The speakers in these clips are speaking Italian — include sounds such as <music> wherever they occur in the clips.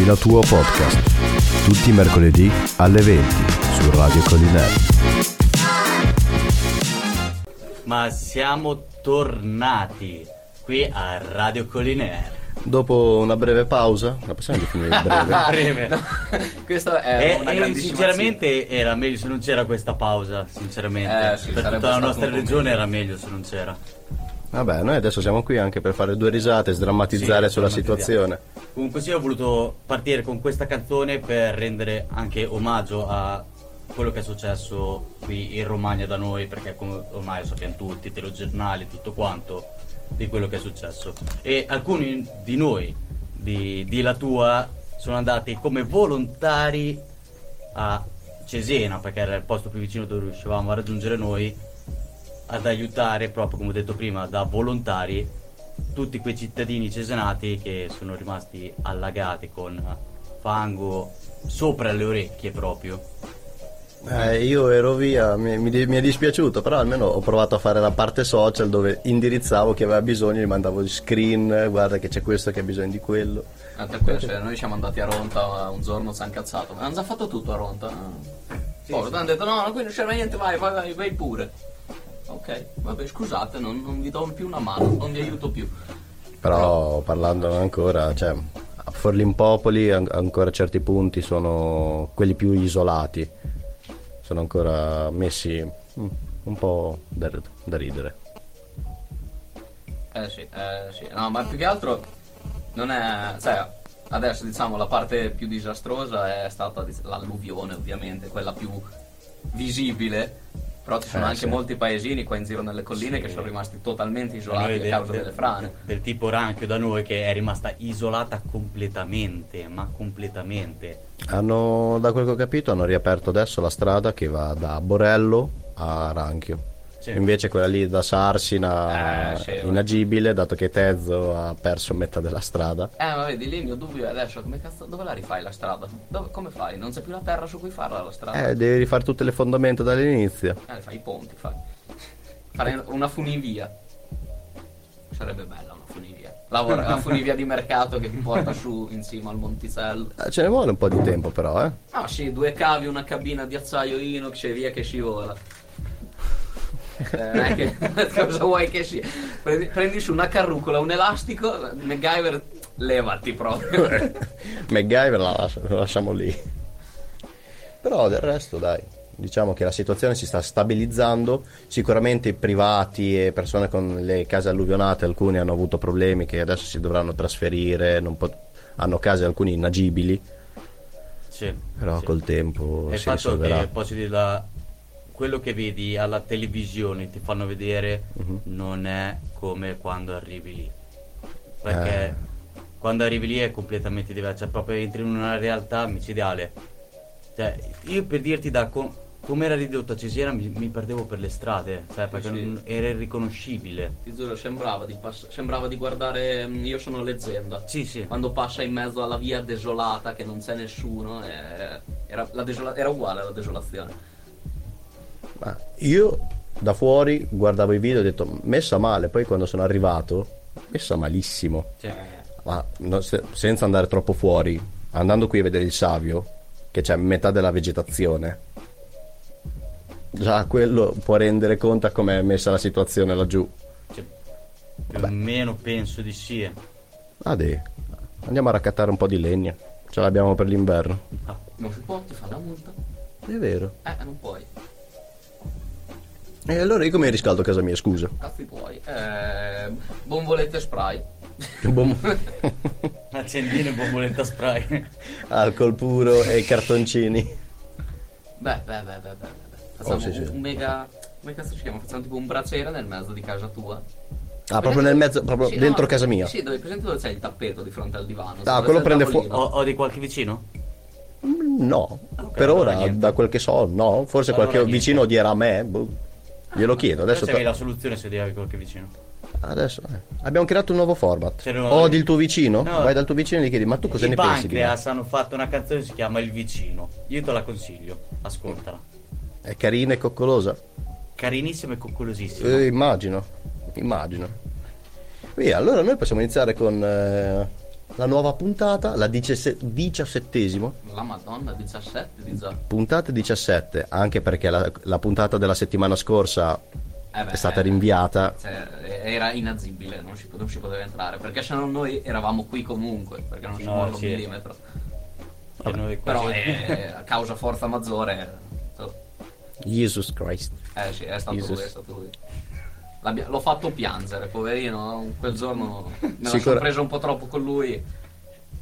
Di la tua podcast. Tutti i mercoledì alle 20 su Radio Collinare. Ma siamo tornati qui a Radio Collinare. Dopo una breve pausa, la possiamo definire breve? <laughs> Breve. Questa è E, una e grandissima sinceramente era meglio se non c'era questa pausa, sinceramente. Eh, sì, per tutta la nostra regione momento. era meglio se non c'era. Vabbè, noi adesso siamo qui anche per fare due risate, sdrammatizzare Sì, sulla situazione. Comunque sì, ho voluto partire con questa canzone per rendere anche omaggio a quello che è successo qui in Romagna da noi, perché come ormai lo sappiamo tutti, telegiornali, tutto quanto, di quello che è successo. E alcuni di noi, di, di La Tua, sono andati come volontari a Cesena, perché era il posto più vicino dove riuscivamo a raggiungere noi, ad aiutare proprio, come ho detto prima, da volontari tutti quei cittadini cesenati che sono rimasti allagati con fango sopra le orecchie proprio. Eh, io ero via, mi, mi mi è dispiaciuto, però almeno ho provato a fare la parte social dove indirizzavo chi aveva bisogno, gli mandavo gli screen, guarda che c'è questo che ha bisogno di quello. Anche per cioè, noi siamo andati a Ronta un giorno, ci hanno cazzato. Ma hanno già fatto tutto a Ronta. Poi hanno detto no, no, qui non serve niente, vai, vai, vai, vai pure. Ok, vabbè, scusate, non, non vi do più una mano, non vi aiuto più. Però parlando ancora, cioè, a Forlimpopoli an- ancora certi punti sono quelli più isolati, sono ancora messi mm, un po' da, da ridere. Eh sì, eh sì. No, ma più che altro non è. Cioè, adesso diciamo la parte più disastrosa è stata l'alluvione, ovviamente, quella più visibile. Però ci sono Eh, anche sì. molti paesini qua in giro nelle colline Sì. che sono rimasti totalmente isolati a del- causa del- delle frane. Del tipo Ranchio da noi che è rimasta isolata completamente, ma completamente. Hanno, da quel che ho capito, hanno riaperto adesso la strada che va da Borello a Ranchio. Sì. Invece quella lì da Sarsina Eh, sì, è inagibile, dato che Tezzo ha perso metà della strada. Eh, ma vedi, lì il mio dubbio è adesso come cazzo, dove la rifai la strada? Dove- come fai? Non c'è più la terra su cui farla la strada? Eh, devi rifare tutte le fondamenta dall'inizio. Eh, fai i ponti, fai. Fare una funivia. Sarebbe bella una funivia. Lavora, la funivia di mercato che ti porta su in cima al monticello. Eh, Ce ne vuole un po' di tempo però, eh. Ah sì, due cavi, una cabina di acciaio inox e via che scivola. Eh, non è che, <laughs> cosa vuoi che sia? Prendi, prendi su una carrucola, un elastico, MacGyver, levati proprio. MacGyver la, lo lasciamo lì. Però del resto, dai, diciamo che la situazione si sta stabilizzando. Sicuramente i privati e persone con le case alluvionate, alcuni hanno avuto problemi che adesso si dovranno trasferire, non pot- hanno case alcuni inagibili, Sì, però sì. col tempo E il si fatto risolverà. che posso dire la- quello che vedi alla televisione ti fanno vedere Mhm. non è come quando arrivi lì. Perché Eh. quando arrivi lì è completamente diverso, cioè proprio entri in una realtà micidiale. Cioè, io per dirti da com- come era ridotto a Cesena mi, mi perdevo per le strade, cioè perché sì. non- era irriconoscibile. Ti giuro, sembrava di, pass- sembrava di guardare mm, Io sono leggenda. Sì, sì. Quando passa in mezzo alla via desolata che non c'è nessuno, eh, era, la desola- era uguale alla desolazione. Ma io da fuori guardavo i video e ho detto messa male, poi quando sono arrivato, messa malissimo. Cioè, Ma no, se- senza andare troppo fuori, andando qui a vedere il Savio, che c'è metà della vegetazione, già quello può rendere conto a come è messa la situazione laggiù. cioè, più o meno penso di sì. Ah, deh, andiamo a raccattare un po' di legna, ce l'abbiamo per l'inverno. Ah, Non si può, ti fa la multa. È vero. Eh, non puoi. E allora io come riscaldo casa mia, scusa? Cazzi puoi. Eh, bombolette spray. Bom- <laughs> accendino e bomboletta spray. Alcol puro e cartoncini. Beh, beh, beh, beh, beh. beh. Facciamo Oh, sì, sì. un un mega... Come cazzo si chiama? Facciamo tipo un braciere nel mezzo di casa tua. Ah, proprio nel mezzo, proprio Sì, dentro no, casa mia. Sì, dove presente dove c'è il tappeto di fronte al divano. Ah, quello prende tavolino. Ho, ho di qualche vicino? Mm, No, Ok, per allora ora, niente. da quel che so, no. Forse Allora qualche niente. vicino odierà a me. boh. Glielo chiedo. Adesso, Adesso la soluzione se devi avere qualche vicino. adesso, eh. abbiamo creato un nuovo format. Se no- Odi il tuo vicino? No. Vai dal tuo vicino e gli chiedi: Ma tu cosa I ne pensi di me? Pancreas hanno fatto una canzone che si chiama Il vicino. Io te la consiglio, ascoltala. È carina e coccolosa? Carinissima e coccolosissima. Eh, immagino, immagino. Via, allora noi possiamo iniziare con, eh, la nuova puntata, la diciasse- diciassettesima. La madonna, 17 di già. Puntata 17, anche perché la, la puntata della settimana scorsa Eh beh, è stata eh, rinviata. cioè, era inazibile, non ci, non ci poteva entrare. Perché se no noi eravamo qui comunque, perché non si No, muove un millimetro. Noi Però quasi- eh, a causa forza maggiore. so- Jesus Christ. Eh sì, è stato Jesus. lui, è stato lui. L'abbia- l'ho fatto piangere, poverino. Quel giorno me la Sicura- sono presa un po' troppo con lui.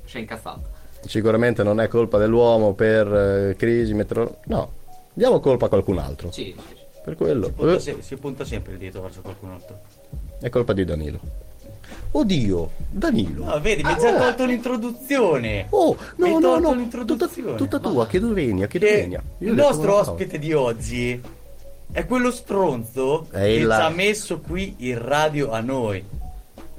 Si è incazzato. Sicuramente non è colpa dell'uomo per eh, crisi, metro... No, diamo colpa a qualcun altro. Sì. Per quello. Si punta, se- si punta sempre il dito verso qualcun altro. È colpa di Danilo. Oddio, Danilo. No, vedi, mi hai già tolto l'introduzione. Oh, Mi hai no, no, tolto no, tutta, l'introduzione. tutta tua, Che venia. Io ho il nostro ospite di oggi è quello stronzo È che il- ci ha messo qui in radio a noi.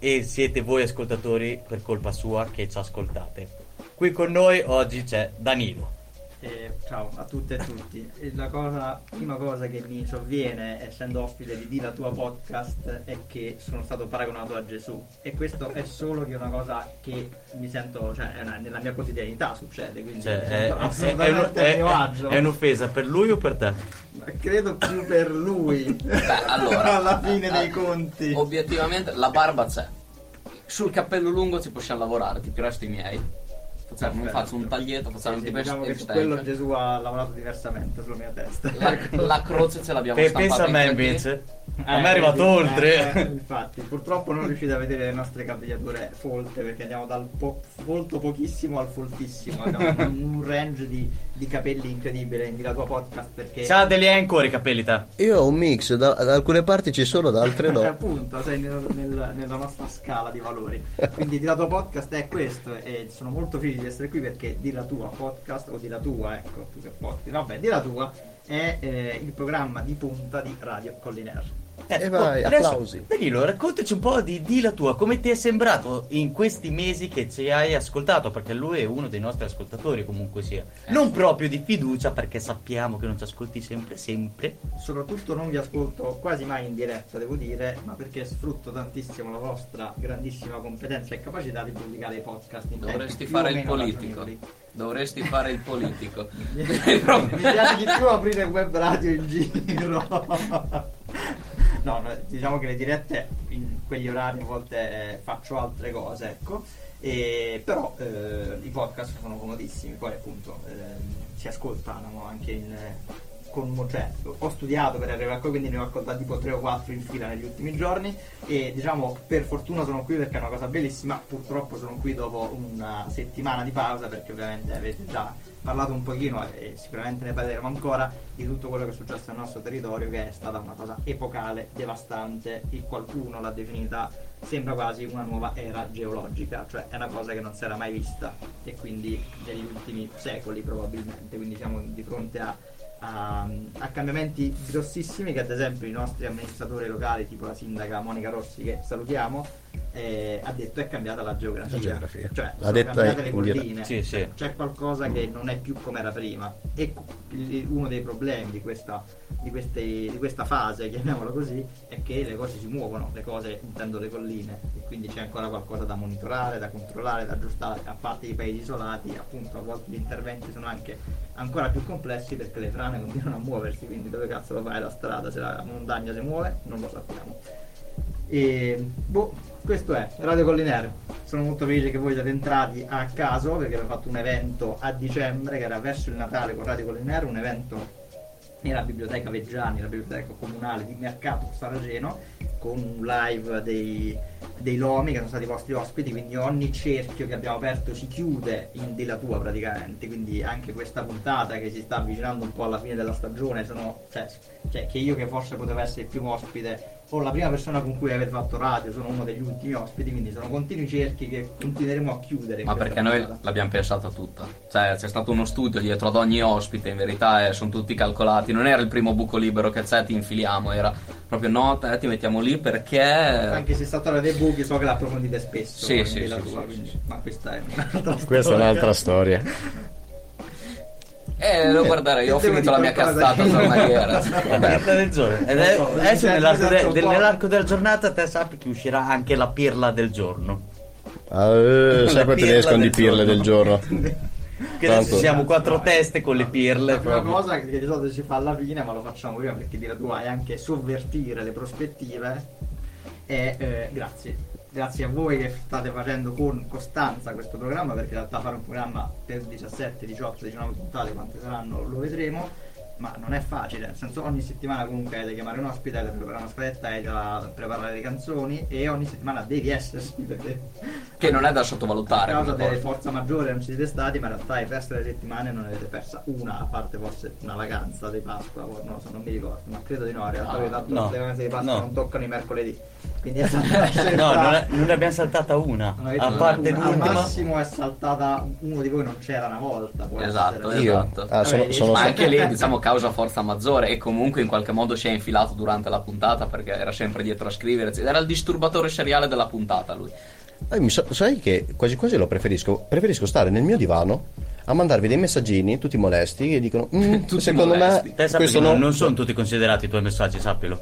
E siete voi ascoltatori per colpa sua che ci ascoltate. Qui con noi oggi c'è Danilo. Eh, ciao a tutte e tutti. E La cosa, prima cosa che mi sovviene, essendo ospite di Di la tua podcast, è che sono stato paragonato a Gesù. E questo è solo che una cosa che mi sento, cioè, una- nella mia quotidianità succede. Quindi Cioè, è, è- è- assolutamente è- a un'offesa per lui o per te? Ma Credo più per lui. Beh, allora, <laughs> alla fine dei eh, conti. Obiettivamente la barba c'è. Sul cappello lungo ci possiamo lavorare, ti presto i miei. Facciamo, non Perfetto. faccio un taglietto, facciamo Sì, sì, tipo diciamo che su quello Gesù ha lavorato diversamente sulla mia testa. la, la croce ce l'abbiamo Pe- stampata pensa a me 3D. invece. A Eh, me è arrivato vedi, oltre. eh, eh, infatti, purtroppo non riuscite a vedere le nostre capigliature folte perché andiamo dal po- folto pochissimo al foltissimo. Abbiamo <laughs> un, un range di, di capelli incredibile in la tua podcast perché C'ha degli hai ancora i capelli te? Io ho un mix, da, da alcune parti ci sono, da altre Eh, no. <laughs> appunto sei nel- nel- nella nostra scala di valori. Quindi di la tua podcast è questo e sono molto felice di essere qui perché di la tua podcast o di la tua, ecco, più che podcast, vabbè, di la tua è eh, il programma di punta di Radio Collinaire. E vai, adesso, applausi. Danilo, raccontaci un po' di, di la tua, come ti è sembrato in questi mesi che ci hai ascoltato, perché lui è uno dei nostri ascoltatori comunque sia. Non proprio di fiducia, perché sappiamo che non ci ascolti sempre, sempre. soprattutto non vi ascolto quasi mai in diretta, devo dire, ma perché sfrutto tantissimo la vostra grandissima competenza e capacità di pubblicare i podcast in Dovresti fare il politico. Dovresti fare il politico. Mi piace di più aprire web radio in giro. <laughs> no, diciamo che le dirette in quegli orari a volte eh, faccio altre cose, ecco. E, però eh, i podcast sono comodissimi, poi appunto ehm, si ascoltano anche in, eh, con cioè, ho studiato per arrivare qui, quindi ne ho ascoltati tipo 3 o 4 in fila negli ultimi giorni e diciamo per fortuna sono qui perché è una cosa bellissima, purtroppo sono qui dopo una settimana di pausa perché ovviamente avete già parlato un pochino e sicuramente ne parleremo ancora di tutto quello che è successo nel nostro territorio che è stata una cosa epocale, devastante e qualcuno l'ha definita sembra quasi una nuova era geologica, cioè è una cosa che non si era mai vista e quindi negli ultimi secoli probabilmente, quindi siamo di fronte a, a- a cambiamenti grossissimi che ad esempio i nostri amministratori locali, tipo la sindaca Monica Rossi che salutiamo, eh, ha detto è cambiata la geografia, La geografia. cioè L'ha sono cambiate le colline, Sì, sì. c'è qualcosa che non è più come era prima e uno dei problemi di questa, di, queste- di questa fase, chiamiamola così, è che le cose si muovono, le cose intendo le colline e quindi c'è ancora qualcosa da monitorare, da controllare, da aggiustare, a parte i paesi isolati, appunto a volte gli interventi sono anche ancora più complessi perché le frane continuano a muoversi, quindi dove cazzo lo fai la strada se la montagna si muove? Non lo sappiamo. E boh, questo è Radio Collinare. Sono molto felice che voi siete entrati a caso perché abbiamo fatto un evento a dicembre che era verso il Natale con Radio Collinare, un evento nella biblioteca Veggiani, la biblioteca comunale di Mercato Sarageno, con un live dei, dei Lomi che sono stati i vostri ospiti, quindi ogni cerchio che abbiamo aperto si chiude in di la tua praticamente, quindi anche questa puntata che si sta avvicinando un po' alla fine della stagione, sono, cioè, cioè che io che forse potevo essere il primo ospite o la prima persona con cui aver fatto radio, sono uno degli ultimi ospiti, quindi sono continui cerchi che continueremo a chiudere. Ma perché noi puntata. l'abbiamo pensata tutta. Cioè, c'è stato uno studio dietro ad ogni ospite, in verità, e sono tutti calcolati. Non era il primo buco libero che c'è, ti infiliamo, era proprio no, te ti mettiamo lì perché. Anche se sta storia dei buchi so che l'approfondite spesso. Sì, sì, della sì, tua, sì, quindi- sì. Ma questa è un'altra Questa è storia. un'altra storia. <laughs> Eh, devo guardare, io ho finito la mia cazzata giornaliera. La pirla del giorno. Ed è- Ecco, adesso mi nell'arco, de- del- po'. nell'arco della giornata te sappi che uscirà anche la pirla del giorno. Eh, sai quante ne pirla escono di del pirle del giorno? <laughs> Che Tanto- adesso siamo quattro teste con le pirle. La prima proprio. cosa che di solito si fa alla fine, ma lo facciamo prima perché dire tu hai anche sovvertire le prospettive. E eh, grazie. Grazie a voi che state facendo con costanza questo programma, perché in realtà fare un programma per 17, 18, 19 puntate, quante saranno, lo vedremo. Ma non è facile, nel senso ogni settimana comunque hai da chiamare un ospite, hai da preparare una scaletta, hai da preparare le canzoni e ogni settimana devi esserci perché <laughs> Che non è da a sottovalutare. causa come delle forza maggiore non ci siete stati, ma in realtà i resto delle settimane non ne avete persa una, a parte forse una vacanza di Pasqua, non lo so, non mi ricordo, ma credo di no, in realtà No, tanto no, le vacanze di Pasqua no. non toccano i mercoledì. Quindi è scelta- <laughs> No, non, è- non ne abbiamo saltata una. A parte una. Al l'ultima. massimo è saltata uno di voi non c'era una volta. può Esatto, essere. Io? esatto. Ah, sono, Vabbè, sono Ma anche lì, diciamo, causa forza maggiore e comunque in qualche modo si è infilato durante la puntata perché era sempre dietro a scrivere. Era il disturbatore seriale della puntata lui. Eh, mi sa- sai che quasi quasi lo preferisco. Preferisco stare nel mio divano a mandarvi dei messaggini tutti molesti che dicono "Mm, <laughs> Tutti secondo molesti. Te sappi questo non, no". non sono tutti considerati i tuoi messaggi, sappilo.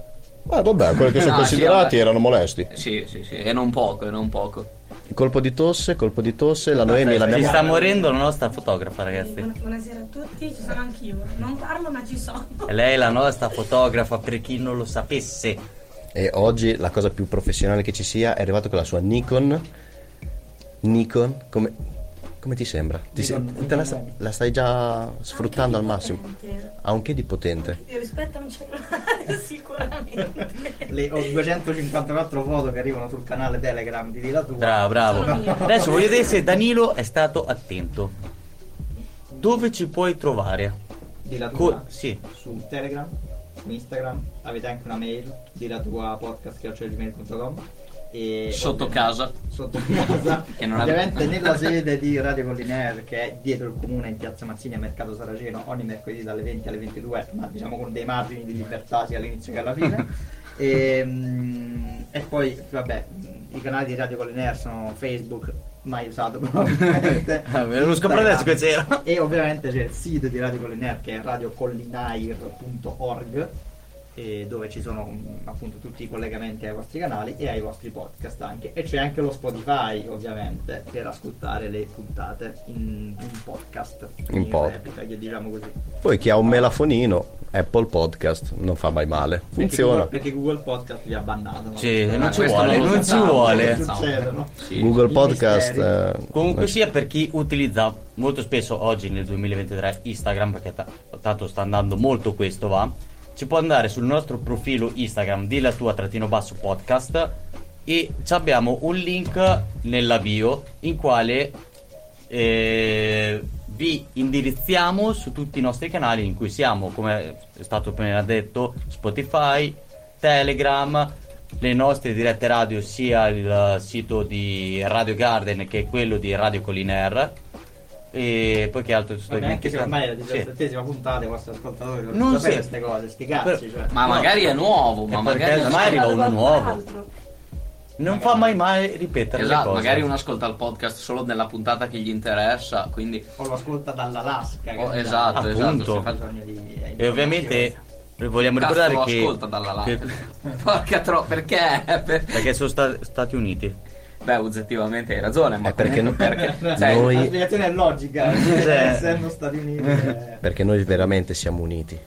Ah, vabbè, quelli che <laughs> sono No, sì, considerati vabbè. erano molesti. Sì, sì, sì, e non poco, e non poco. Colpo di tosse, colpo di tosse, la Noemi Ci l'abbiamo sta morendo la nostra fotografa, ragazzi. Buonasera a tutti, ci sono anch'io. Non parlo ma ci sono. E lei è la nostra fotografa, per chi non lo sapesse. E oggi la cosa più professionale che ci sia è arrivato con la sua Nikon. Nikon, come, come ti sembra? Ti se- la, Nikon. la stai già sfruttando al massimo. Ha un che di potente. Rispetto a un cellulare sicuramente. Le, ho 254 foto che arrivano sul canale Telegram di Villa Tua. Bravo, bravo. Adesso voglio vedere se Danilo è stato attento. Dove ci puoi trovare? Di la Co- tua sì. su Telegram, su Instagram, avete anche una mail di la tua podcast.gmail.com e Sotto ovviamente- casa. sotto casa. <laughs> Non ha- ovviamente nella <laughs> sede di Radio Collinare che è dietro il comune in piazza Mazzini a Mercato Saraceno ogni mercoledì dalle 20 alle 22 ma diciamo con dei margini di libertà sia all'inizio che alla fine. <laughs> E, mm, e poi vabbè i canali di Radio Collinare sono Facebook mai usato probabilmente. Ah, lo scopro adesso che c'era. e ovviamente c'è il sito di Radio Collinaire che è radiocollinaire.org dove ci sono mm, appunto tutti i collegamenti ai vostri canali e ai vostri podcast anche e c'è anche lo Spotify ovviamente per ascoltare le puntate in, in podcast In pod- replica, che diciamo così Poi chi ha un melafonino, Apple Podcast, non fa mai male. perché Funziona. Google, perché Google Podcast li ha bannato? Sì, Ma non ci vuole, non ci vuole. non Succede, no? Sì. Google Podcast. eh, Comunque eh, sia per chi utilizza molto spesso oggi nel 2023 Instagram, perché ta- tanto sta andando molto questo va, ci può andare sul nostro profilo Instagram di la tua trattino basso podcast e abbiamo un link nella bio in quale eh, vi indirizziamo su tutti i nostri canali in cui siamo, come è stato appena detto, Spotify, Telegram, le nostre dirette radio sia il sito di Radio Garden che quello di Radio Colinaire e poi che altro sto Vabbè, anche se ormai è la dimenticando? Sì. 17esima puntata i vostri ascoltatori Non non sapere si- queste cose cazzi cioè. Ma No. magari è nuovo, ma magari ormai arriva uno nuovo. altro. Non fa mai mai ripetere le Esatto, cose. magari uno ascolta il podcast solo nella puntata che gli interessa, quindi o lo ascolta dall'Alaska Oh, esatto, sa, esatto, fa- bisogno di- di E ovviamente vogliamo ricordare lo che, ascolta dalla che- live. <laughs> Porca tro, perché? Per- perché sono sta- Stati Uniti. Beh, oggettivamente hai ragione, ma È perché comunque no- <laughs> perché cioè, Noi- la spiegazione è logica <laughs> <laughs> essendo Stati Uniti eh, Perché noi veramente siamo uniti.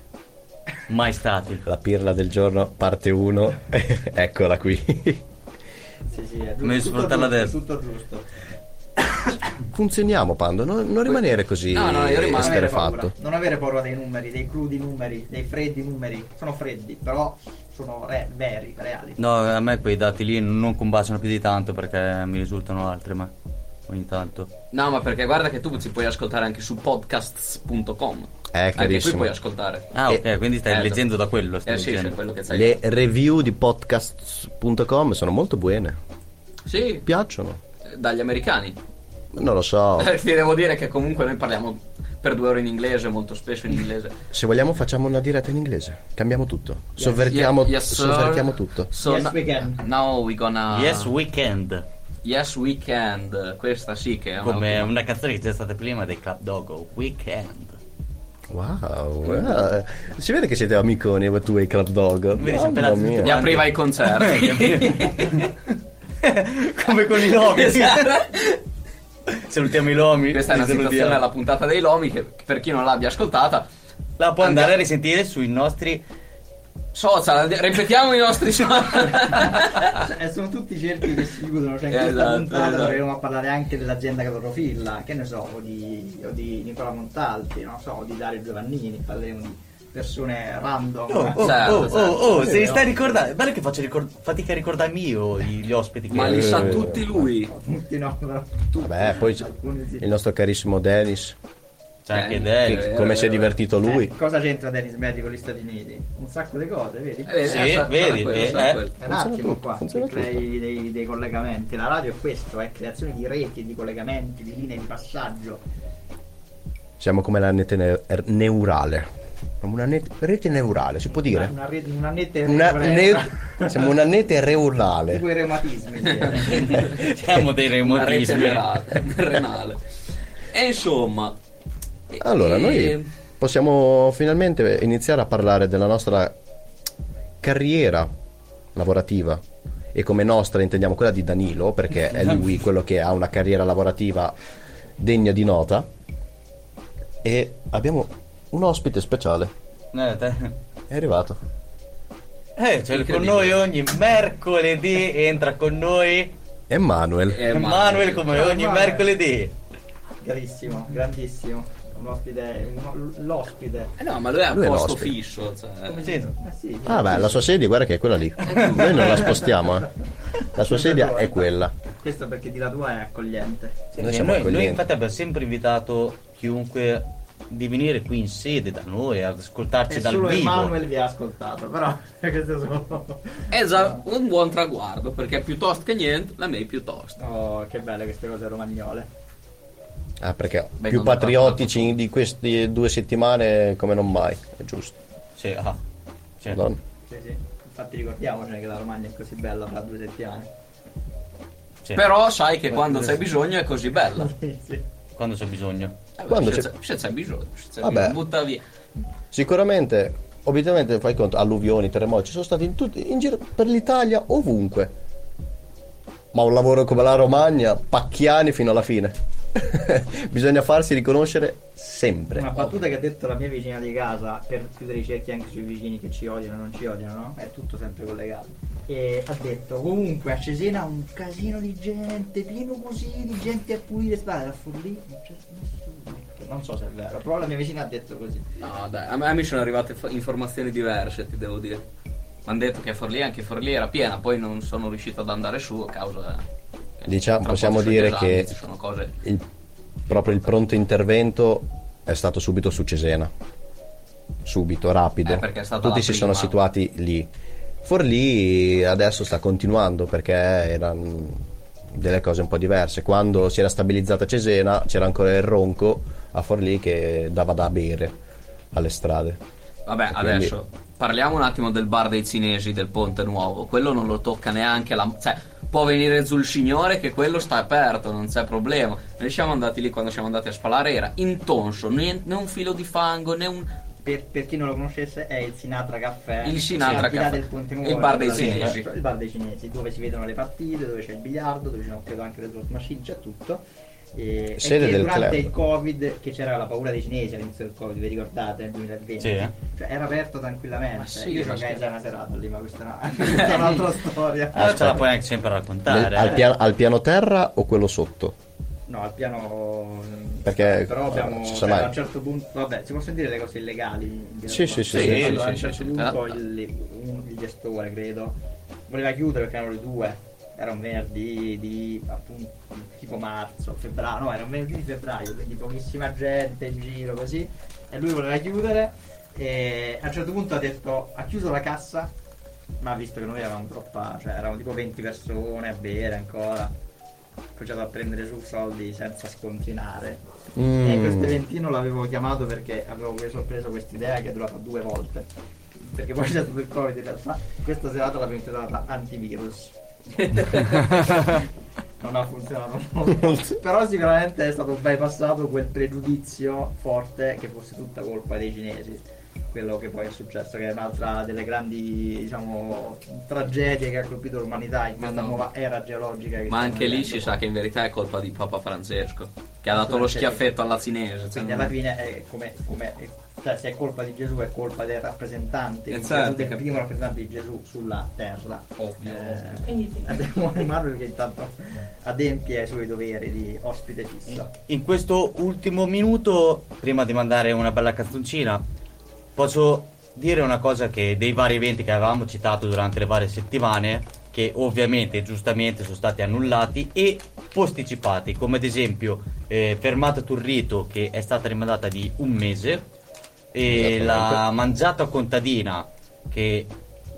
Mai stati. La pirla del giorno, parte 1. Eccola qui. sì, sì, è Come tutto sfruttarla giusto, adesso. tutto giusto Funzioniamo, Pando. Non, non rimanere così No, no, io rimango- non avere, esterefatto. non avere paura dei numeri dei crudi numeri dei freddi numeri sono freddi però sono re- veri reali No, a me quei dati lì non combaciano più di tanto perché mi risultano altri, ma ogni tanto. No, ma perché guarda che tu ci puoi ascoltare anche su podcasts.com. Eh, Anche qui puoi ascoltare. Ah, ok, Eh, quindi stai eh, leggendo da quello. Stai Eh sì, leggendo. c'è quello che sai. Le review di podcast.com sono molto buone. Sì, piacciono. dagli americani. Non lo so. <laughs> Ti devo dire che comunque noi parliamo per due ore in inglese, molto spesso in inglese. Se vogliamo facciamo una diretta in inglese. Cambiamo tutto. Sovvertiamo, Yes, yes, sovvertiamo tutto. So Yes, we can. Now we gonna Yes Weekend. Yes Weekend. Questa sì che è una Come ottima- una canzone che c'è stata prima dei Club Dogo. Weekend. Wow, eh, si vede che siete amiconi tu e i Club Dog. Vedi, sempre la- mia. Gli apriva i concerti. <laughs> Come con i lomi. <laughs> Salutiamo i lomi. Questa è una citazione alla puntata dei Lomi che per chi non l'abbia ascoltata La può andare a risentire sui nostri social, ripetiamo i nostri <laughs> social. E sono tutti cerchi che si chiudono, cioè in questa Esatto, puntata esatto. dovremmo parlare anche dell'azienda clorofilla, che ne so, o di, o di Nicola Montalti, non so, o di Dario Giovannini, parleremo di persone random. Oh, oh, Certo, oh, certo. oh, oh, se li stai ricordando. Guarda che faccio ricor- fatica a ricordarmi io gli ospiti. che- Ma li sa Eh. tutti lui. Tutti no, però tutti. Vabbè, poi il nostro carissimo Dennis. C'è anche Eh, Deli. eh, Come si è divertito lui? Eh, cosa c'entra Dennis Meddi con gli Stati Uniti? Un sacco di cose, vedi? Eh, Sì, eh, vedi, quello, eh, eh. È un attimo qua, che crei dei, dei collegamenti. La radio è questo, è creazione di reti, di collegamenti, di linee di passaggio. Siamo come la rete ne- neurale. Siamo Una net- rete neurale, si può dire? Una, rete, una nette Una ne- <laughs> siamo una rete neurale. tipo i reumatismi. sì. <laughs> Siamo dei Una rete reumatismi. renale. renale. E insomma. Allora, e- noi possiamo finalmente iniziare a parlare della nostra carriera lavorativa. E come nostra intendiamo quella di Danilo, perché è lui <laughs> quello che ha una carriera lavorativa degna di nota. E abbiamo un ospite speciale. Eh, te- È arrivato. eh, cioè, con noi ogni mercoledì entra con noi Emanuel. Emanuel come Ciao, ogni Emanuel. mercoledì. Carissimo, grandissimo. Un ospite, un- l'ospite. Eh no, ma lui è a Lui posto l'ospite. fisso. Cioè. Sì. Eh sì, Ah, beh, la sua sedia, guarda che è quella lì. Noi non la spostiamo, eh. La sua sedia è quella. Questo perché di la tua è accogliente. Sì, Noi siamo noi, noi infatti abbiamo sempre invitato chiunque di venire qui in sede da noi ad ascoltarci E dal solo vivo. Emanuel vi ha ascoltato, però <laughs> sono... È già un buon traguardo, perché piuttosto che niente, la me piuttosto. Oh, che belle queste cose romagnole. Ah, perché Beh, più patriottici di queste due settimane come non mai, è giusto. Sì, ah. Sì. Madonna. Sì, sì. Infatti ricordiamocene che la Romagna è così bella fra due settimane. Sì. Però sai che quando c'è bisogno è così bella. Sì, <laughs> sì. Quando c'è bisogno. Quando c'è- c'è, c'è bisogno, c'è Vabbè. bisogno, butta via. Sicuramente, obiettivamente fai conto, alluvioni, terremoti, ci sono stati in, tutti, in giro per l'Italia ovunque. Ma un lavoro come la Romagna, pacchiani fino alla fine. <laughs> Bisogna farsi riconoscere sempre. Una battuta che ha detto la mia vicina di casa per chiudere i cerchi anche sui vicini che ci odiano e non ci odiano, no? È tutto sempre collegato. E ha detto comunque a Cesena un casino di gente, pieno così di gente a pulire strade, a Forlì non c'è nessuno. Non so se è vero, però la mia vicina ha detto così. No, dai, a me, a me sono arrivate fa- informazioni diverse, ti devo dire. Mi hanno detto che Forlì, anche Forlì era piena, poi non sono riuscito ad andare su a causa. Diciamo- possiamo dire esami, che- sono cose. Il- proprio il pronto intervento è stato subito su Cesena. Subito, rapido. Eh, Tutti si sono prima. situati lì. Forlì adesso sta continuando perché erano delle cose un po' diverse. Quando si era stabilizzata Cesena c'era ancora il ronco a Forlì che dava da bere alle strade. Vabbè, Quindi- adesso parliamo un attimo del bar dei cinesi del Ponte Nuovo. Quello non lo tocca neanche la. cioè, può venire giù il signore che quello sta aperto, non c'è problema. Noi siamo andati lì quando siamo andati a spalare, era intonso, né, né un filo di fango, né un. Per, per chi non lo conoscesse è il Sinatra Caffè. Il Sinatra Caffè. del Ponte Nuovo, Il bar dei cinesi. Il bar dei cinesi, dove si vedono le partite, dove c'è il biliardo, dove ci sono credo anche le slot machine, c'è tutto. E, e Sede che del durante club. il Covid, che c'era la paura dei cinesi all'inizio del Covid, vi ricordate nel 2020? Sì, eh. Cioè era aperto tranquillamente. Ma sì, Io organizzai scherzo. una serata lì, ma questa è una- <laughs> questa è un'altra storia. Ah, ce la puoi anche sempre Nel- raccontare. al, eh. piano, al piano terra o quello sotto? No, al piano. Perché, Però abbiamo. eh, ci cioè, sa mai. a un certo punto. Vabbè, si possono dire le cose illegali. Sì, sì, sì, sì, Allora, sì, a un sì, certo sì, punto sì. il, un- il gestore, credo, voleva chiudere perché erano le due. Era un venerdì di appunto tipo marzo, febbraio, no, era un venerdì di febbraio, quindi pochissima gente in giro così. E lui voleva chiudere. E a un certo punto ha detto: ha chiuso la cassa, ma visto che noi eravamo troppa, cioè eravamo tipo 20 persone a bere ancora, cominciato a prendere su soldi senza scontinare. Mm. E questo eventino l'avevo chiamato perché avevo preso, preso questa idea che è durata due volte. Perché poi c'è stato il Covid in realtà. Questa serata l'abbiamo intitolata antivirus. <laughs> non ha funzionato molto. Però sicuramente è stato bypassato quel pregiudizio forte che fosse tutta colpa dei cinesi. Quello che poi è successo, che è un'altra delle grandi diciamo, tragedie che ha colpito l'umanità in questa no. nuova era geologica. Ma anche lì si sa che in verità è colpa di Papa Francesco, che ha dato lo schiaffetto alla cinese. Quindi alla fine è come, come cioè, se è colpa di Gesù è colpa del rappresentante, Gesù, del primo rappresentante di Gesù sulla terra. Ovvio. Eh, Quindi sì. <laughs> Abbiamo Manuel che intanto adempie ai suoi doveri di ospite fisso. In questo ultimo minuto, prima di mandare una bella canzoncina, posso dire una cosa che dei vari eventi che avevamo citato durante le varie settimane, che ovviamente giustamente sono stati annullati e posticipati, come ad esempio eh, Fermata Turrito che è stata rimandata di un mese e Esattamente. la mangiata contadina che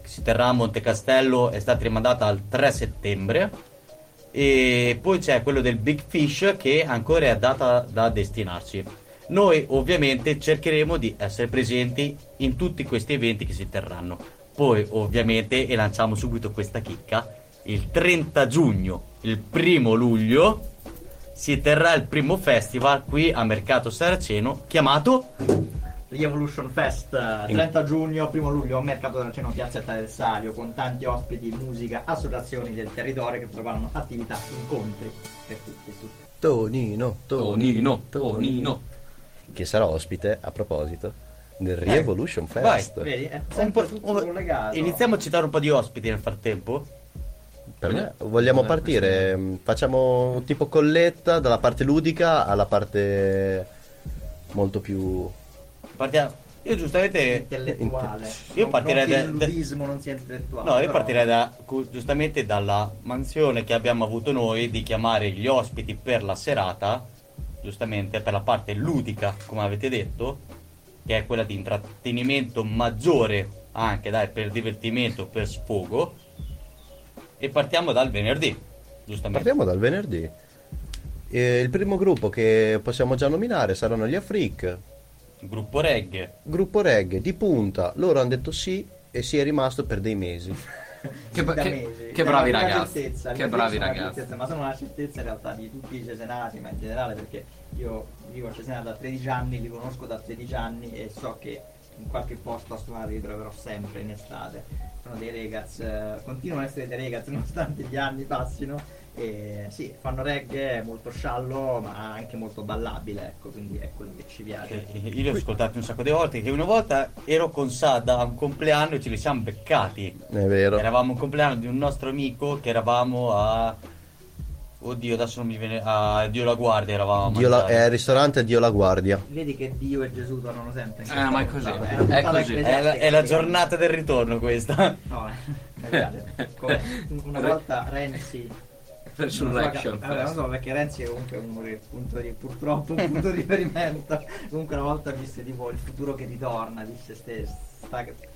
si terrà a Monte Castello è stata rimandata al 3 settembre e poi c'è quello del Big Fish che ancora è data da destinarci. Noi ovviamente cercheremo di essere presenti in tutti questi eventi che si terranno. Poi ovviamente, e lanciamo subito questa chicca, il 30 giugno, il primo luglio, si terrà il primo festival qui a Mercato Saraceno chiamato The Evolution Fest, eh, 30 giugno, 1 luglio, a Mercato del Ceno, Piazzetta del Salio, con tanti ospiti, musica, associazioni del territorio che troveranno attività, incontri per tutti e tutti. Tonino, Tonino, Tonino. Che sarà ospite, a proposito, del Revolution vai. Fest. Vedi, è un po'- tutto un- collegato. Iniziamo a citare un po' di ospiti nel frattempo. Per me, vogliamo partire, mh, facciamo tipo colletta dalla parte ludica alla parte molto più... Partiamo. Io giustamente intellettuale. Io Non- partirei da- il da- ludismo non sia intellettuale. No, io però- partirei da, giustamente dalla mansione che abbiamo avuto noi di chiamare gli ospiti per la serata, giustamente per la parte ludica, come avete detto, che è quella di intrattenimento maggiore anche dai, per divertimento, per sfogo. E partiamo dal venerdì, giustamente. Partiamo dal venerdì. Eh, il primo gruppo che possiamo già nominare saranno gli Afric, Gruppo reggae. gruppo reggae di punta. Loro hanno detto sì e si è rimasto per dei mesi. Che, da che- che È bravi ragazzi. certezza, Che bravi ragazzi. certezza, ma sono una certezza in realtà di tutti i cesenati, ma in generale perché io vivo a Cesena da 13 anni, li conosco da 13 anni e so che in qualche posto a suonare li troverò sempre in estate. Sono dei ragazzi, eh, continuano ad essere dei ragazzi nonostante gli anni passino. E sì, fanno reggae molto sciallo ma anche molto ballabile, ecco, quindi è quello che ci piace. Io li ho ascoltati un sacco di volte. Che una volta ero con Sada a un compleanno e ce li siamo beccati. È vero. Eravamo a un compleanno di un nostro amico che eravamo a. Oddio, adesso non mi viene. A Dio la guardia eravamo. Dio la- è il ristorante Dio la guardia. Vedi che Dio e Gesù tornano sempre. in Eh, questa ma è così, è puntata così. È la, è la giornata del ritorno questa. No, è. Come una volta Renzi Resurrection. Vabbè, non so perché Renzi è comunque uno che punto di, purtroppo un punto di riferimento. Comunque una volta disse tipo il futuro che ritorna, disse ste,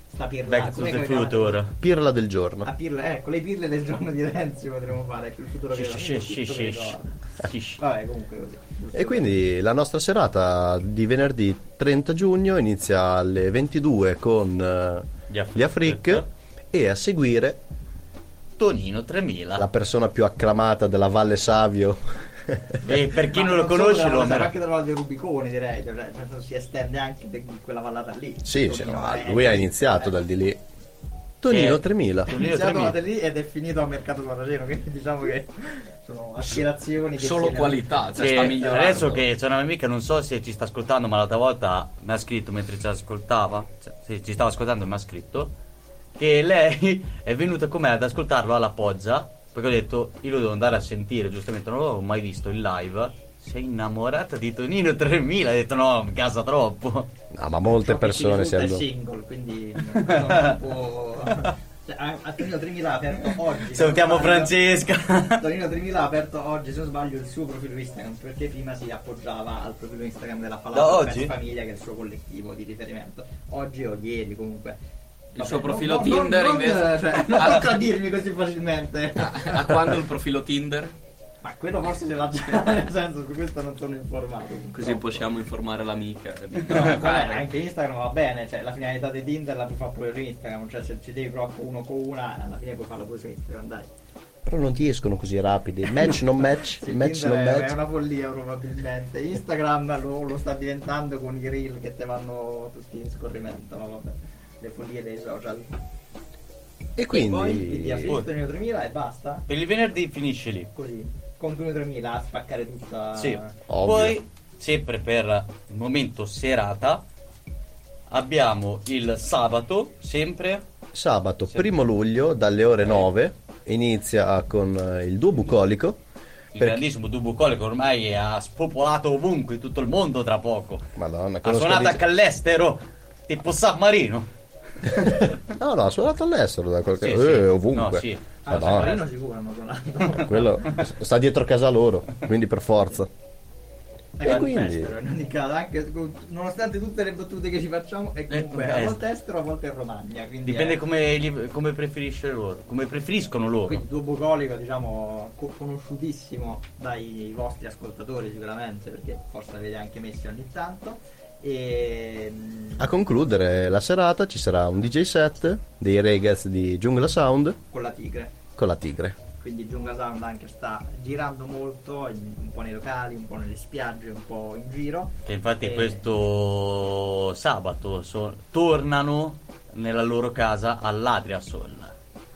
sta, sta pirla. Back to the future. Pirla del giorno. A pirla, ecco, le pirle del giorno di Renzi potremmo fare, ecco, il futuro che Shish, shish, shish, shish. Vabbè, comunque così. E quindi la nostra serata di venerdì 30 giugno inizia alle 22 con eh, Gli Afric. gli Afric e a seguire Tonino 3000. la persona più acclamata della Valle Savio. E per chi non lo conosce, lo sarà anche dalla del Rubicone direi, cioè, senso, si estende anche di quella vallata lì. sì, sì, no, è- lui ha iniziato eh, dal di lì. Tonino Che- 3000. è Tonino iniziato 3000. da lì ed è finito a Mercato Guarrageno, quindi diciamo che sono aspirazioni che Solo si- qualità, cioè Che sta migliorando. adesso che c'è una mia amica, non so se ci sta ascoltando, ma l'altra volta mi ha scritto mentre ci ascoltava, cioè, sì, ci stava ascoltando e mi ha scritto, che lei <laughs> è venuta con me ad ascoltarlo alla Poggia, perché ho detto, io lo devo andare a sentire, giustamente non l'avevo mai visto in live, sei innamorata di Tonino 3000, ha detto no, mi casa troppo. No, ma molte Ciò persone si hanno... single, quindi non può... Cioè, a Torino 3000 ha aperto oggi. Salutiamo. Francesca. Torino 3000 ha aperto oggi, se non sbaglio, il suo profilo Instagram, perché prima si appoggiava al profilo Instagram della Falata oggi? Famiglia, che è il suo collettivo di riferimento. Oggi o ieri comunque. Il suo profilo non- Tinder non, invece- Non, cioè, non Ah. contraddirmi così facilmente. <laughs> A quando il profilo Tinder? Ma quello forse ce l'ha già, <laughs> nel senso, su questo non sono informato. Così purtroppo. possiamo informare l'amica. No, vabbè, anche Instagram va bene, cioè la finalità di Tinder la puoi fare pure su Instagram, cioè se ci devi proprio uno con una, alla fine puoi farlo pure su Instagram, dai. Però non ti escono così rapidi. Match non match, Sì, match Tinder non è, match. è una follia probabilmente. Instagram lo, lo sta diventando con i reel che te vanno tutti in scorrimento, ma vabbè. Le follie dei social. E E poi ti quindi... affitto nel 3000 e basta. Per il venerdì finisce lì. Così. Con 3000 a spaccare tutta. Sì. Ovvio. Poi, sempre per il momento serata, abbiamo il sabato, sempre Sabato, Sì. primo luglio, dalle ore 9, inizia con eh, il duo bucolico. il Per- grandissimo Dubu Cole che ormai ha spopolato ovunque in tutto il mondo tra poco. Madonna, Ha suonato di- anche all'estero, tipo San Marino. <laughs> No, no, ha suonato all'estero da qualche... Sì, eh, sì. ovunque. No, sì. Ah, San Madonna. Sicuro hanno suonato. <laughs> Quello sta dietro casa loro, quindi per forza. E quindi- estero, in ogni caso, anche nonostante tutte le battute che ci facciamo, è comunque Eh, a eh. volte estero, a volte in Romagna. Quindi Dipende è- come, li- come preferisce loro, come preferiscono loro. Quindi tuo bucolico, diciamo, co- conosciutissimo dai vostri ascoltatori sicuramente, perché forse l'avete anche messi ogni tanto. E mm, A concludere la serata ci sarà un DJ set dei Regaz di Jungla Sound con la tigre. con la tigre. Quindi Giunga Sound anche sta girando molto, un po' nei locali, un po' nelle spiagge, un po' in giro. Che infatti E- questo sabato so- tornano nella loro casa all'Adriasol. Fino a-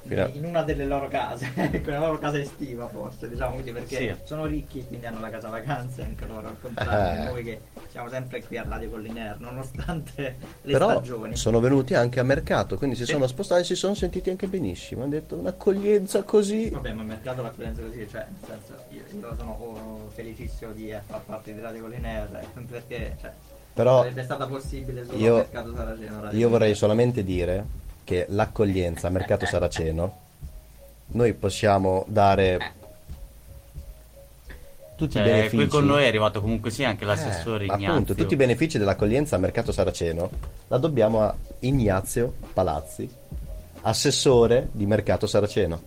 in una delle loro case, <laughs> ecco, la loro casa estiva forse, diciamo così, perché Sì. sono ricchi, quindi hanno la casa vacanze anche loro, al contrario Eh. noi che siamo sempre qui a Radio Colliner, nonostante le Però stagioni. sono venuti anche a mercato, quindi si Sì. sono spostati e si sono sentiti anche benissimo. Hanno detto un'accoglienza così. Vabbè, ma il mercato l'accoglienza così, cioè, nel senso, io, io sono felicissimo di eh, far parte di Radio Colliner, <laughs> perché, cioè, Però sarebbe stata possibile solo io- mercato saraceno. Io vorrei solamente dire che l'accoglienza a mercato saraceno noi possiamo dare tutti i Cioè, benefici. qui con noi è arrivato comunque sì anche l'assessore Eh, Ignazio. appunto, tutti i benefici dell'accoglienza a mercato saraceno la dobbiamo a Ignazio Palazzi, assessore di mercato saraceno.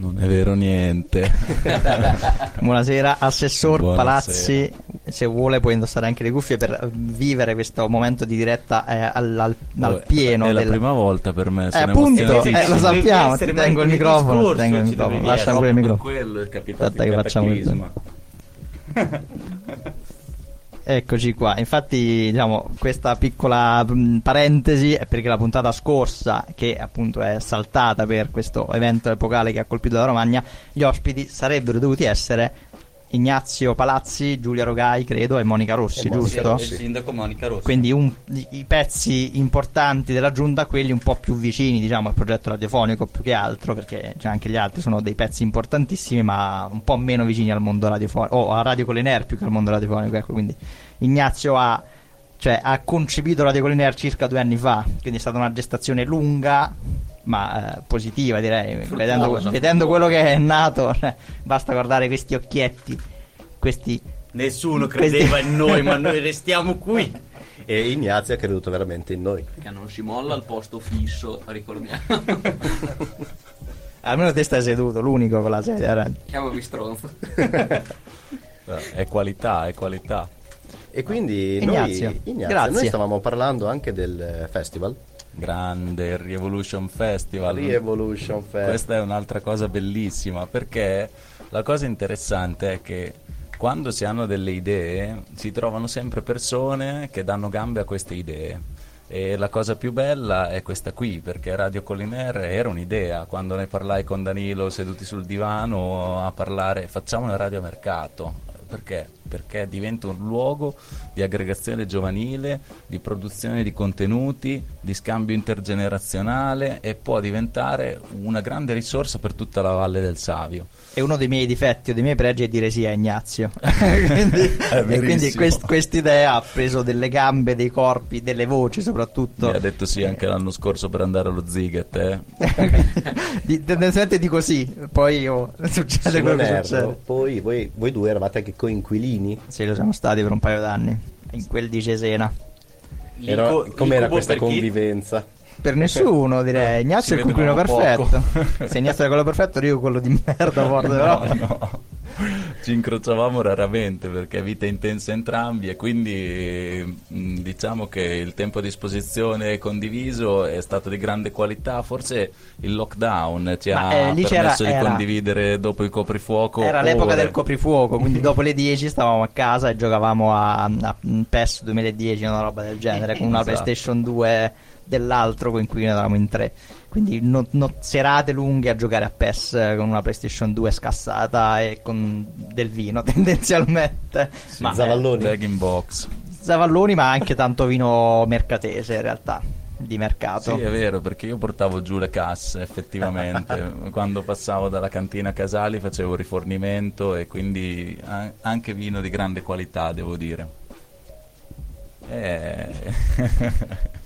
Non è vero niente. <laughs> Buonasera, Assessor Buonasera. Palazzi. Se vuole può indossare anche le cuffie per vivere questo momento di diretta eh, al, al- al pieno. È la del- prima volta per me. Eh, appunto, eh, lo sappiamo. Ti tengo il microfono. Ti discorso, tengo il microfono. Lascia pure il microfono. quello è capitato Aspetta il che facciamo il-. <laughs> <laughs> Eccoci qua, infatti diciamo questa piccola parentesi è perché la puntata scorsa, che appunto è saltata per questo evento epocale che ha colpito la Romagna, gli ospiti sarebbero dovuti essere Ignazio Palazzi, Giulia Rogai credo e Monica Rossi, E giusto? Il sindaco Monica Rossi. Quindi un- i, pezzi importanti della giunta, quelli un po' più vicini diciamo al progetto radiofonico più che altro, perché cioè, anche gli altri sono dei pezzi importantissimi ma un po' meno vicini al mondo radiofonico, o a Radio Coliner più che al mondo radiofonico, ecco, quindi Ignazio ha, cioè, ha concepito Radio Coliner circa due anni fa, quindi è stata una gestazione lunga ma eh, positiva direi, vedendo, vedendo quello che è nato, cioè, basta guardare questi occhietti, questi... Nessuno Questi- credeva in noi, ma noi <laughs> restiamo qui. E Ignazio ha creduto veramente in noi. Che non si molla al posto fisso, ricordiamo. <laughs> Almeno te stai seduto, l'unico con la sedia. era- Chiamami stronzo. <laughs> È qualità, è qualità. E quindi Ignazio, noi, Ignazio, grazie. noi stavamo parlando anche del eh, festival. Grande Revolution Festival. Re-Evolution Fest. Questa è un'altra cosa bellissima perché la cosa interessante è che quando si hanno delle idee si trovano sempre persone che danno gambe a queste idee. E la cosa più bella è questa qui, perché Radio Colliner era un'idea. Quando ne parlai con Danilo seduti sul divano a parlare, facciamo una radio a mercato. Perché? Perché diventa un luogo di aggregazione giovanile, di produzione di contenuti, di scambio intergenerazionale e può diventare una grande risorsa per tutta la Valle del Savio. E uno dei miei difetti o dei miei pregi è dire sì a Ignazio. <laughs> quindi, e quindi verissimo. quest- quest'idea ha preso delle gambe, dei corpi, delle voci soprattutto. Mi ha detto sì anche l'anno scorso per andare allo Ziget, eh? <laughs> Di- tendenzialmente dico sì, poi oh, succede quello che Nervo. succede. Poi voi, voi due eravate anche coinquilini. Sì, lo siamo stati per un paio d'anni, in quel di Cesena. Era- com'era questa per chi? Per nessuno direi, <laughs> Ignazio è il vedevamo perfetto. Se Ignazio era quello perfetto, io quello di merda però. No, no. ci incrociavamo raramente perché vite intense entrambi e quindi mh, diciamo che il tempo a disposizione condiviso è stato di grande qualità. Forse il lockdown ci Ma, ha eh, lì c'era- permesso di era- condividere dopo il coprifuoco. Era l'epoca ore. del coprifuoco, quindi dopo le 10 stavamo a casa e giocavamo a, a PES 2010, una roba del genere, con una Esatto. PlayStation 2 dell'altro con cui noi eravamo in tre. Quindi no- no- serate lunghe a giocare a PES eh, con una PlayStation 2 scassata e con del vino <laughs> tendenzialmente. Ma, eh, Zavalloni. Bag in box. Zavalloni, ma anche tanto vino mercatese in realtà, di mercato. Sì, è vero, perché io portavo giù le casse effettivamente. <laughs> Quando passavo dalla cantina Casali facevo rifornimento e quindi anche vino di grande qualità, devo dire. Eh, <laughs>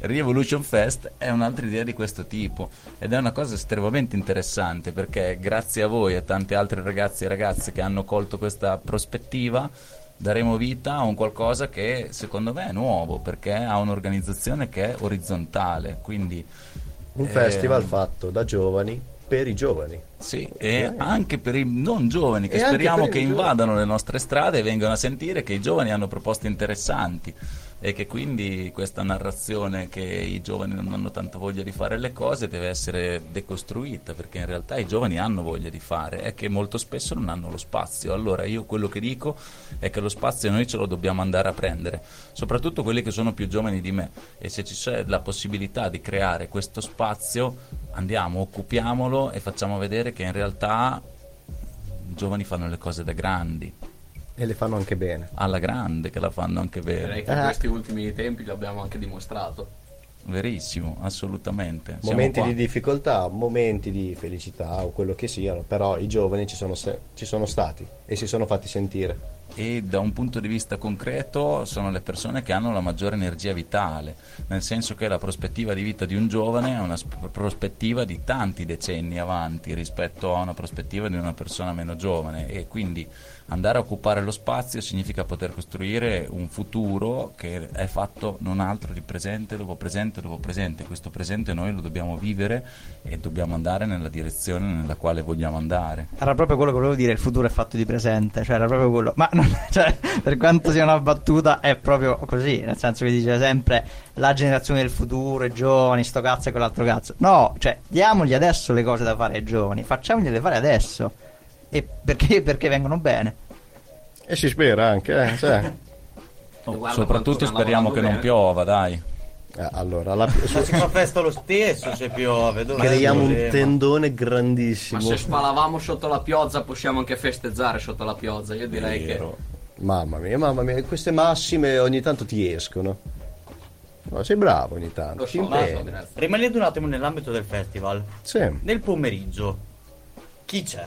Revolution Fest è un'altra idea di questo tipo ed è una cosa estremamente interessante perché grazie a voi e a tanti altri ragazzi e ragazze che hanno colto questa prospettiva daremo vita a un qualcosa che secondo me è nuovo perché ha un'organizzazione che è orizzontale quindi Un eh, festival fatto da giovani per i giovani. sì, e anche per i non giovani che E speriamo che giovani. invadano le nostre strade e vengano a sentire che i giovani hanno proposte interessanti e che quindi questa narrazione che i giovani non hanno tanta voglia di fare le cose deve essere decostruita perché in realtà i giovani hanno voglia di fare è che molto spesso non hanno lo spazio. Allora io quello che dico è che lo spazio noi ce lo dobbiamo andare a prendere soprattutto quelli che sono più giovani di me. E se ci c'è la possibilità di creare questo spazio andiamo, occupiamolo e facciamo vedere che in realtà i giovani fanno le cose da grandi E le fanno anche bene. alla grande che la fanno anche Direi bene. che in questi ultimi tempi l'abbiamo anche dimostrato. Verissimo, assolutamente. Siamo Momenti qua. di difficoltà, momenti di felicità o quello che siano, però i giovani ci sono, se- ci sono stati e si sono fatti sentire. e da un punto di vista concreto sono le persone che hanno la maggiore energia vitale, nel senso che la prospettiva di vita di un giovane è una sp- prospettiva di tanti decenni avanti rispetto a una prospettiva di una persona meno giovane e quindi andare a occupare lo spazio significa poter costruire un futuro che è fatto non altro di presente dopo presente dopo presente. Questo presente noi lo dobbiamo vivere e dobbiamo andare nella direzione nella quale vogliamo andare. Era proprio quello che volevo dire, il futuro è fatto di presente, cioè era proprio quello. Ma non- <laughs> cioè, per quanto sia una battuta, è proprio così, nel senso che dice sempre la generazione del futuro, i giovani, sto cazzo e quell'altro cazzo. No, cioè, diamogli adesso le cose da fare ai giovani, facciamogliele fare adesso. E perché? Perché vengono bene. E si spera anche, eh, cioè. <laughs> Oh, soprattutto speriamo che non piova, dai. Eh, allora, la- Ma si fa festa lo stesso se piove. creiamo un tendone Ma grandissimo. se spalavamo sotto la pioggia possiamo anche festeggiare sotto la pioggia. Io direi Vero. Mamma mia, mamma mia, queste massime ogni tanto ti escono. No, sei bravo ogni che... tanto. Lo so. Rimanendo un attimo nell'ambito del festival, Sì. nel pomeriggio chi c'è?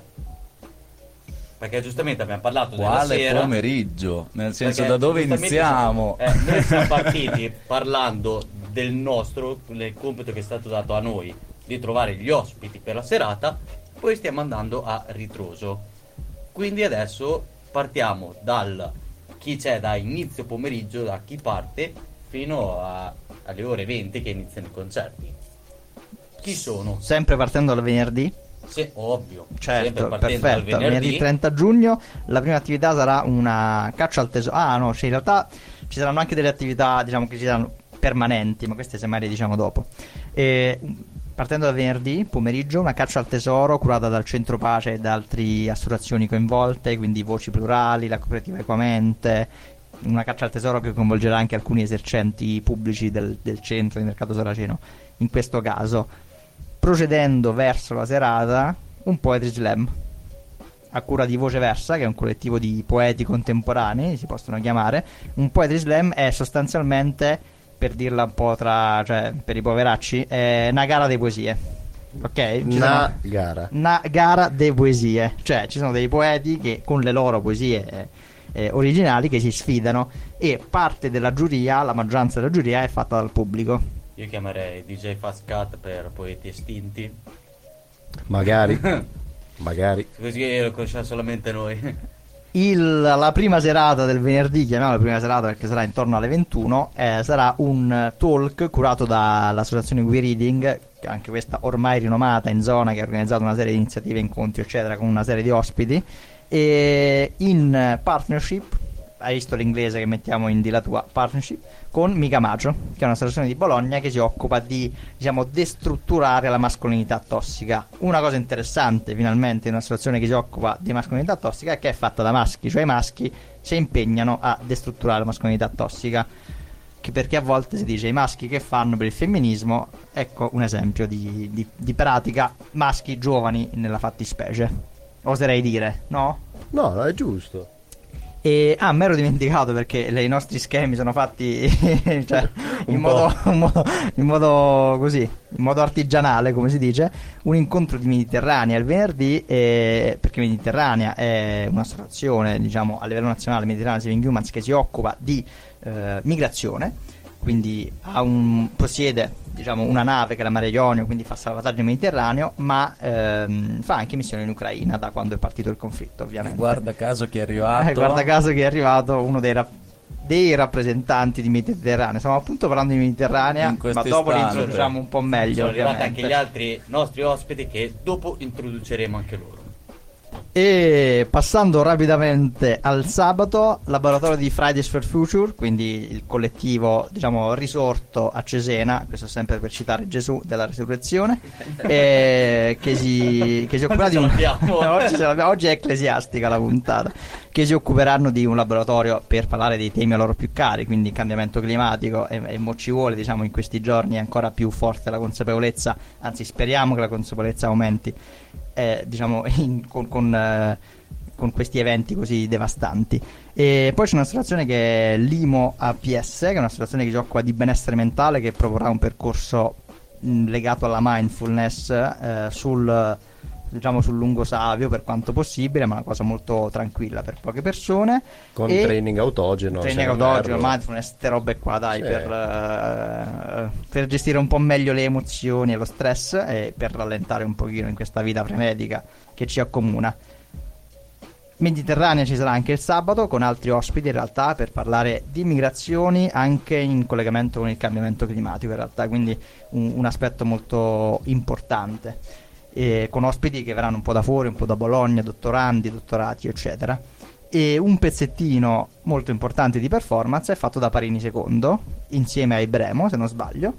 Perché giustamente abbiamo parlato della Quale sera. pomeriggio? Nel senso perché da dove iniziamo? siamo- eh, noi siamo <laughs> partiti parlando del nostro, del compito che è stato dato a noi di trovare gli ospiti per la serata, poi stiamo andando a ritroso. Quindi adesso partiamo dal chi c'è da inizio pomeriggio, da chi parte, fino a- alle ore 20 che iniziano i concerti. Chi sono? Sempre partendo dal venerdì. Sì, ovvio. Certo, perfetto. Venerdì venerdì. 30 giugno la prima attività sarà una caccia al tesoro. Ah, no, cioè in realtà ci saranno anche delle attività, diciamo che ci saranno permanenti, ma queste semmai le diciamo dopo. E, partendo da venerdì pomeriggio, una caccia al tesoro curata dal Centro Pace e da altre associazioni coinvolte, quindi voci plurali, la cooperativa Equamente, una caccia al tesoro che coinvolgerà anche alcuni esercenti pubblici del, del centro di mercato saraceno. In questo caso, procedendo verso la serata, un poetry slam a cura di Voce Versa, che è un collettivo di poeti contemporanei, si possono chiamare. Un poetry slam è sostanzialmente, per dirla un po' tra, cioè, per i poveracci, è una gara di poesie. Ok? Ci Una sono- gara. una gara de poesie, cioè ci sono dei poeti che con le loro poesie eh, originali che si sfidano e parte della giuria, la maggioranza della giuria è fatta dal pubblico. Io chiamerei DJ Fast Cut per poeti estinti. Magari. <laughs> Magari. Così lo conosciamo solamente noi. Il- la prima serata del venerdì, chiamiamola la prima serata perché sarà intorno alle 21, eh, sarà un talk curato dall'associazione We Reading, che anche questa ormai rinomata in zona, che ha organizzato una serie di iniziative, incontri, eccetera, con una serie di ospiti. e in partnership, hai visto l'inglese che mettiamo in di la tua partnership, con Micamaggio, che è un'associazione di Bologna che si occupa di, diciamo, destrutturare la mascolinità tossica. Una cosa interessante, finalmente, in un'associazione che si occupa di mascolinità tossica è che è fatta da maschi, cioè i maschi si impegnano a destrutturare la mascolinità tossica. Perché a volte si dice i maschi che fanno per il femminismo, ecco un esempio di, di, di pratica, maschi giovani nella fattispecie. Oserei dire? No, no, è giusto. E, ah, mi ero dimenticato perché le- i nostri schemi sono fatti <laughs> cioè, <laughs> in, modo, in modo- in modo così, in modo artigianale, come si dice. Un incontro di Mediterranea il venerdì, eh, perché Mediterranea è un'associazione, diciamo, a livello nazionale, Mediterranea Saving Humans, che si occupa di eh, migrazione. Quindi ha un- possiede diciamo, una nave che è la Mare Ionio, quindi fa salvataggio in Mediterraneo, ma ehm, fa anche missioni in Ucraina da quando è partito il conflitto, ovviamente. Guarda caso chi è <laughs> arrivato. Eh, guarda caso che è arrivato uno dei, rap- dei rappresentanti di Mediterranea. Stiamo appunto parlando di Mediterranea, In ma dopo li introduciamo un po' meglio. Sono arrivati ovviamente. anche gli altri nostri ospiti che dopo introduceremo anche loro. E passando rapidamente al sabato, laboratorio di Fridays for Future, quindi il collettivo diciamo risorto a Cesena, questo sempre per citare Gesù della risurrezione, eh, che, si, che si occuperà di un... <laughs> oggi, oggi è ecclesiastica la puntata, che si occuperanno di un laboratorio per parlare dei temi a loro più cari, quindi cambiamento climatico e, e mo ci vuole diciamo in questi giorni ancora più forte la consapevolezza, anzi speriamo che la consapevolezza aumenti eh, diciamo, in- con, con, eh, con questi eventi così devastanti. E poi c'è un'associazione che è l'IMO APS, che è un'associazione che si occupa di benessere mentale, che proporrà un percorso mh, legato alla mindfulness eh, sul, diciamo, sul lungo savio per quanto possibile, ma una cosa molto tranquilla per poche persone. Con E- training autogeno. Training autogeno, mindfulness, queste robe qua, dai, Sì. per, eh, per gestire un po' meglio le emozioni e lo stress e per rallentare un pochino in questa vita frenetica che ci accomuna. Mediterranea ci sarà anche il sabato con altri ospiti in realtà per parlare di migrazioni anche in collegamento con il cambiamento climatico in realtà, quindi un, un aspetto molto importante. E con ospiti che verranno un po' da fuori, un po' da Bologna, dottorandi, dottorati, eccetera. E un pezzettino molto importante di performance è fatto da Parini II insieme ai Bremo, se non sbaglio.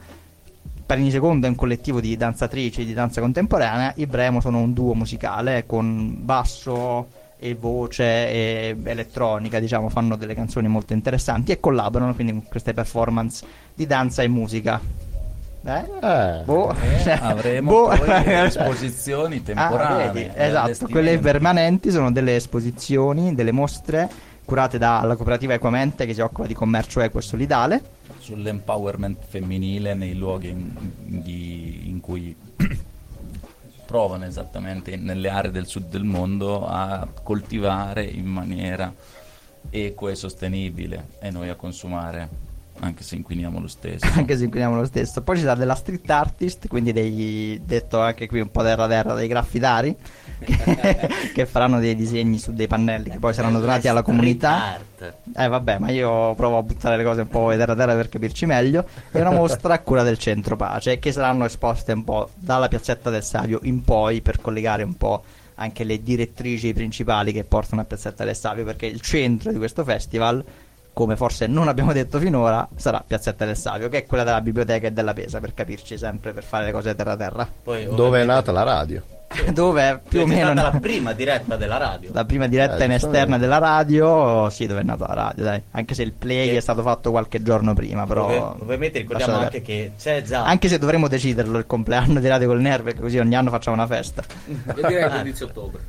Parini II è un collettivo di danzatrici di danza contemporanea, i Bremo sono un duo musicale con basso e voce e elettronica, diciamo, fanno delle canzoni molto interessanti e collaborano quindi con queste performance di danza e musica. Eh? Eh, Boh. Eh, <laughs> avremo Boh. poi esposizioni <laughs> Ah, temporanee. vedi, eh, esatto, quelle permanenti sono delle esposizioni, delle mostre curate dalla cooperativa Equamente che si occupa di commercio equo e solidale. sull'empowerment femminile nei luoghi in, di- in cui <clears throat> provano esattamente nelle aree del sud del mondo a coltivare in maniera equa e sostenibile e noi a consumare anche se inquiniamo lo stesso <laughs> anche se inquiniamo lo stesso. Poi ci sarà della street artist, quindi dei, detto anche qui un po' terra terra, dei graffitari <laughs> che, che faranno dei disegni su dei pannelli che poi saranno donati alla comunità. Art. Eh vabbè, ma io provo a buttare le cose un po' terra terra per capirci meglio. È una mostra a cura del centro pace che saranno esposte un po' dalla piazzetta del Savio in poi per collegare un po' anche le direttrici principali che portano a Piazzetta del Savio perché il centro di questo festival come forse non abbiamo detto finora, sarà Piazzetta del Savio, che è quella della biblioteca e della Pesa, per capirci sempre, per fare le cose terra terra. Poi, dove è nata la radio? <laughs> Dove è più o meno la prima diretta della radio. la prima diretta Eh, in esterna della radio, sì, dove è nata la radio, dai. Anche se il play Che- è stato fatto qualche giorno prima, però... Ov- ovviamente ricordiamo anche che c'è già Anche se dovremmo deciderlo il compleanno di Radio col Nerve, così ogni anno facciamo una festa. <laughs> Io direi il 15 ottobre.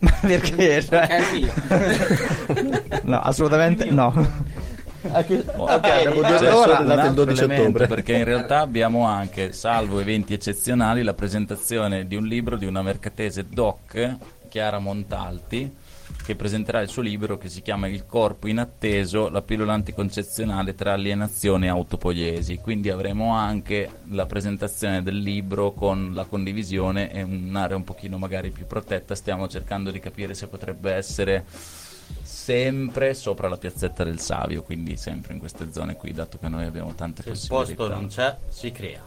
Ma perché? Cioè- no, assolutamente no. Oh, Ok, abbiamo due persone nate il altro 12 elemento, ottobre. perché in realtà abbiamo anche, salvo eventi eccezionali, la presentazione di un libro di una mercatese doc, Chiara Montalti, che presenterà il suo libro che si chiama Il corpo inatteso, la pillola anticoncezionale tra alienazione e autopoiesi. Quindi avremo anche la presentazione del libro con la condivisione e un'area un pochino magari più protetta. Stiamo cercando di capire se potrebbe essere sempre sopra la piazzetta del Savio, quindi sempre in queste zone qui, dato che noi abbiamo tante se il possibilità. posto non c'è, si crea.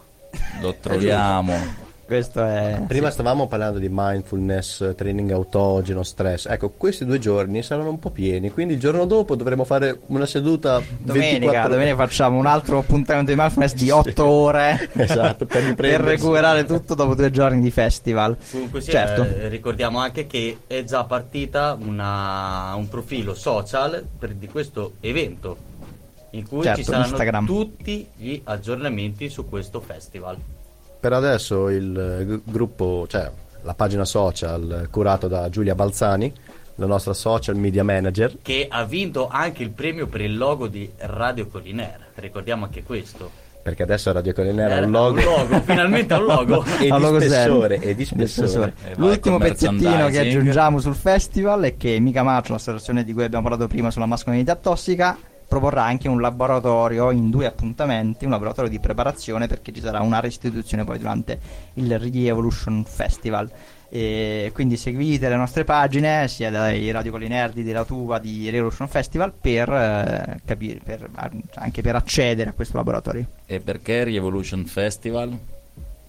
Lo troviamo. <laughs> Questo è... Prima sì. stavamo parlando di mindfulness, training autogeno, stress. Ecco, questi due giorni saranno un po' pieni, quindi il giorno dopo dovremo fare una seduta Domenica, 24 domenica facciamo un altro appuntamento di mindfulness di <laughs> 8 ore <laughs> Esatto, per per recuperare tutto dopo due giorni di festival. Comunque sì, certo. eh, ricordiamo anche che è già partita una- un profilo social per- di questo evento in cui Certo, ci saranno Instagram. tutti gli aggiornamenti su questo festival. Per adesso il eh, gru- gruppo, cioè la pagina social curata da Giulia Balzani, la nostra social media manager, Che ha vinto anche il premio per il logo di Radio Colliner. Ricordiamo anche questo. perché adesso Radio Colinera ha un logo, un logo, <laughs> finalmente ha un logo. <laughs> e di logo spessore, e di spessore. E L'ultimo pezzettino che aggiungiamo sul festival è che Mica Macho, la situazione di cui abbiamo parlato prima sulla mascolinità tossica, proporrà anche un laboratorio in due appuntamenti, un laboratorio di preparazione perché ci sarà una restituzione poi durante il Re-Evolution Festival. E quindi seguite le nostre pagine sia dai Radio Colinerdi della Tuva di Revolution Festival per, eh, capire, per- anche per accedere a questo laboratorio. E perché Revolution Festival?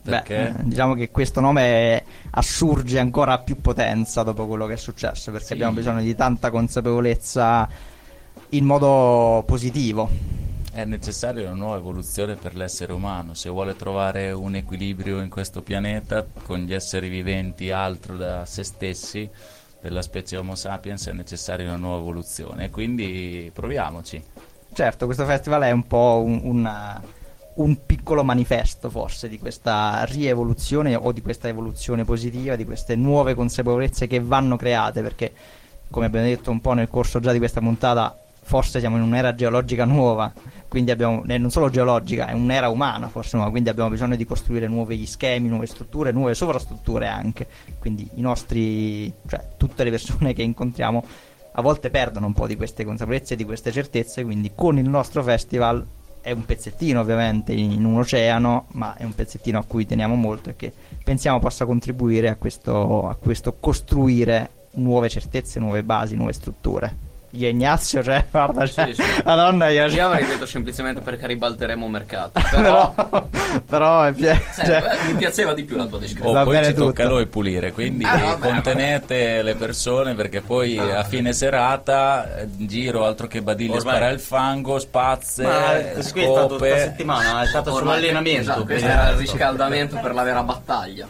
Perché? Beh, eh, diciamo che questo nome assurge ancora più potenza dopo quello che è successo, perché Sì. abbiamo bisogno di tanta consapevolezza in modo positivo. È necessaria una nuova evoluzione per l'essere umano, se vuole trovare un equilibrio in questo pianeta con gli esseri viventi altro da se stessi, della specie Homo sapiens è necessaria una nuova evoluzione, quindi proviamoci. Certo, questo festival è un po' un, una- un piccolo manifesto forse di questa rievoluzione o di questa evoluzione positiva, di queste nuove consapevolezze che vanno create, perché come abbiamo detto un po' nel corso già di questa puntata, forse siamo in un'era geologica nuova, quindi abbiamo, eh, non solo geologica, è un'era umana forse nuova, quindi abbiamo bisogno di costruire nuovi schemi, nuove strutture, nuove sovrastrutture anche, quindi i nostri, cioè tutte le persone <laughs> che incontriamo a volte perdono un po' di queste consapevolezze di queste certezze, quindi con il nostro festival è un pezzettino ovviamente in un oceano, ma è un pezzettino a cui teniamo molto e che pensiamo possa contribuire a questo, a questo costruire nuove certezze, nuove basi, nuove strutture. Io Ignazio, cioè, guarda, cioè, Sì, sì. Madonna, io, Io avrei <laughs> detto semplicemente perché ribalteremo mercato. <laughs> Però, però, però è pie- Sì, cioè, mi piaceva di più la tua descrizione. O Va poi ci tocca a tutto. noi pulire, quindi Ah, vabbè, contenete le persone perché poi a fine serata eh, in giro altro che badiglie Ormai- spara il fango, spazze, Ma qui è stato tutta scope. settimana, è stato Ormai- sull'allenamento. esatto, questo era il riscaldamento per la vera battaglia.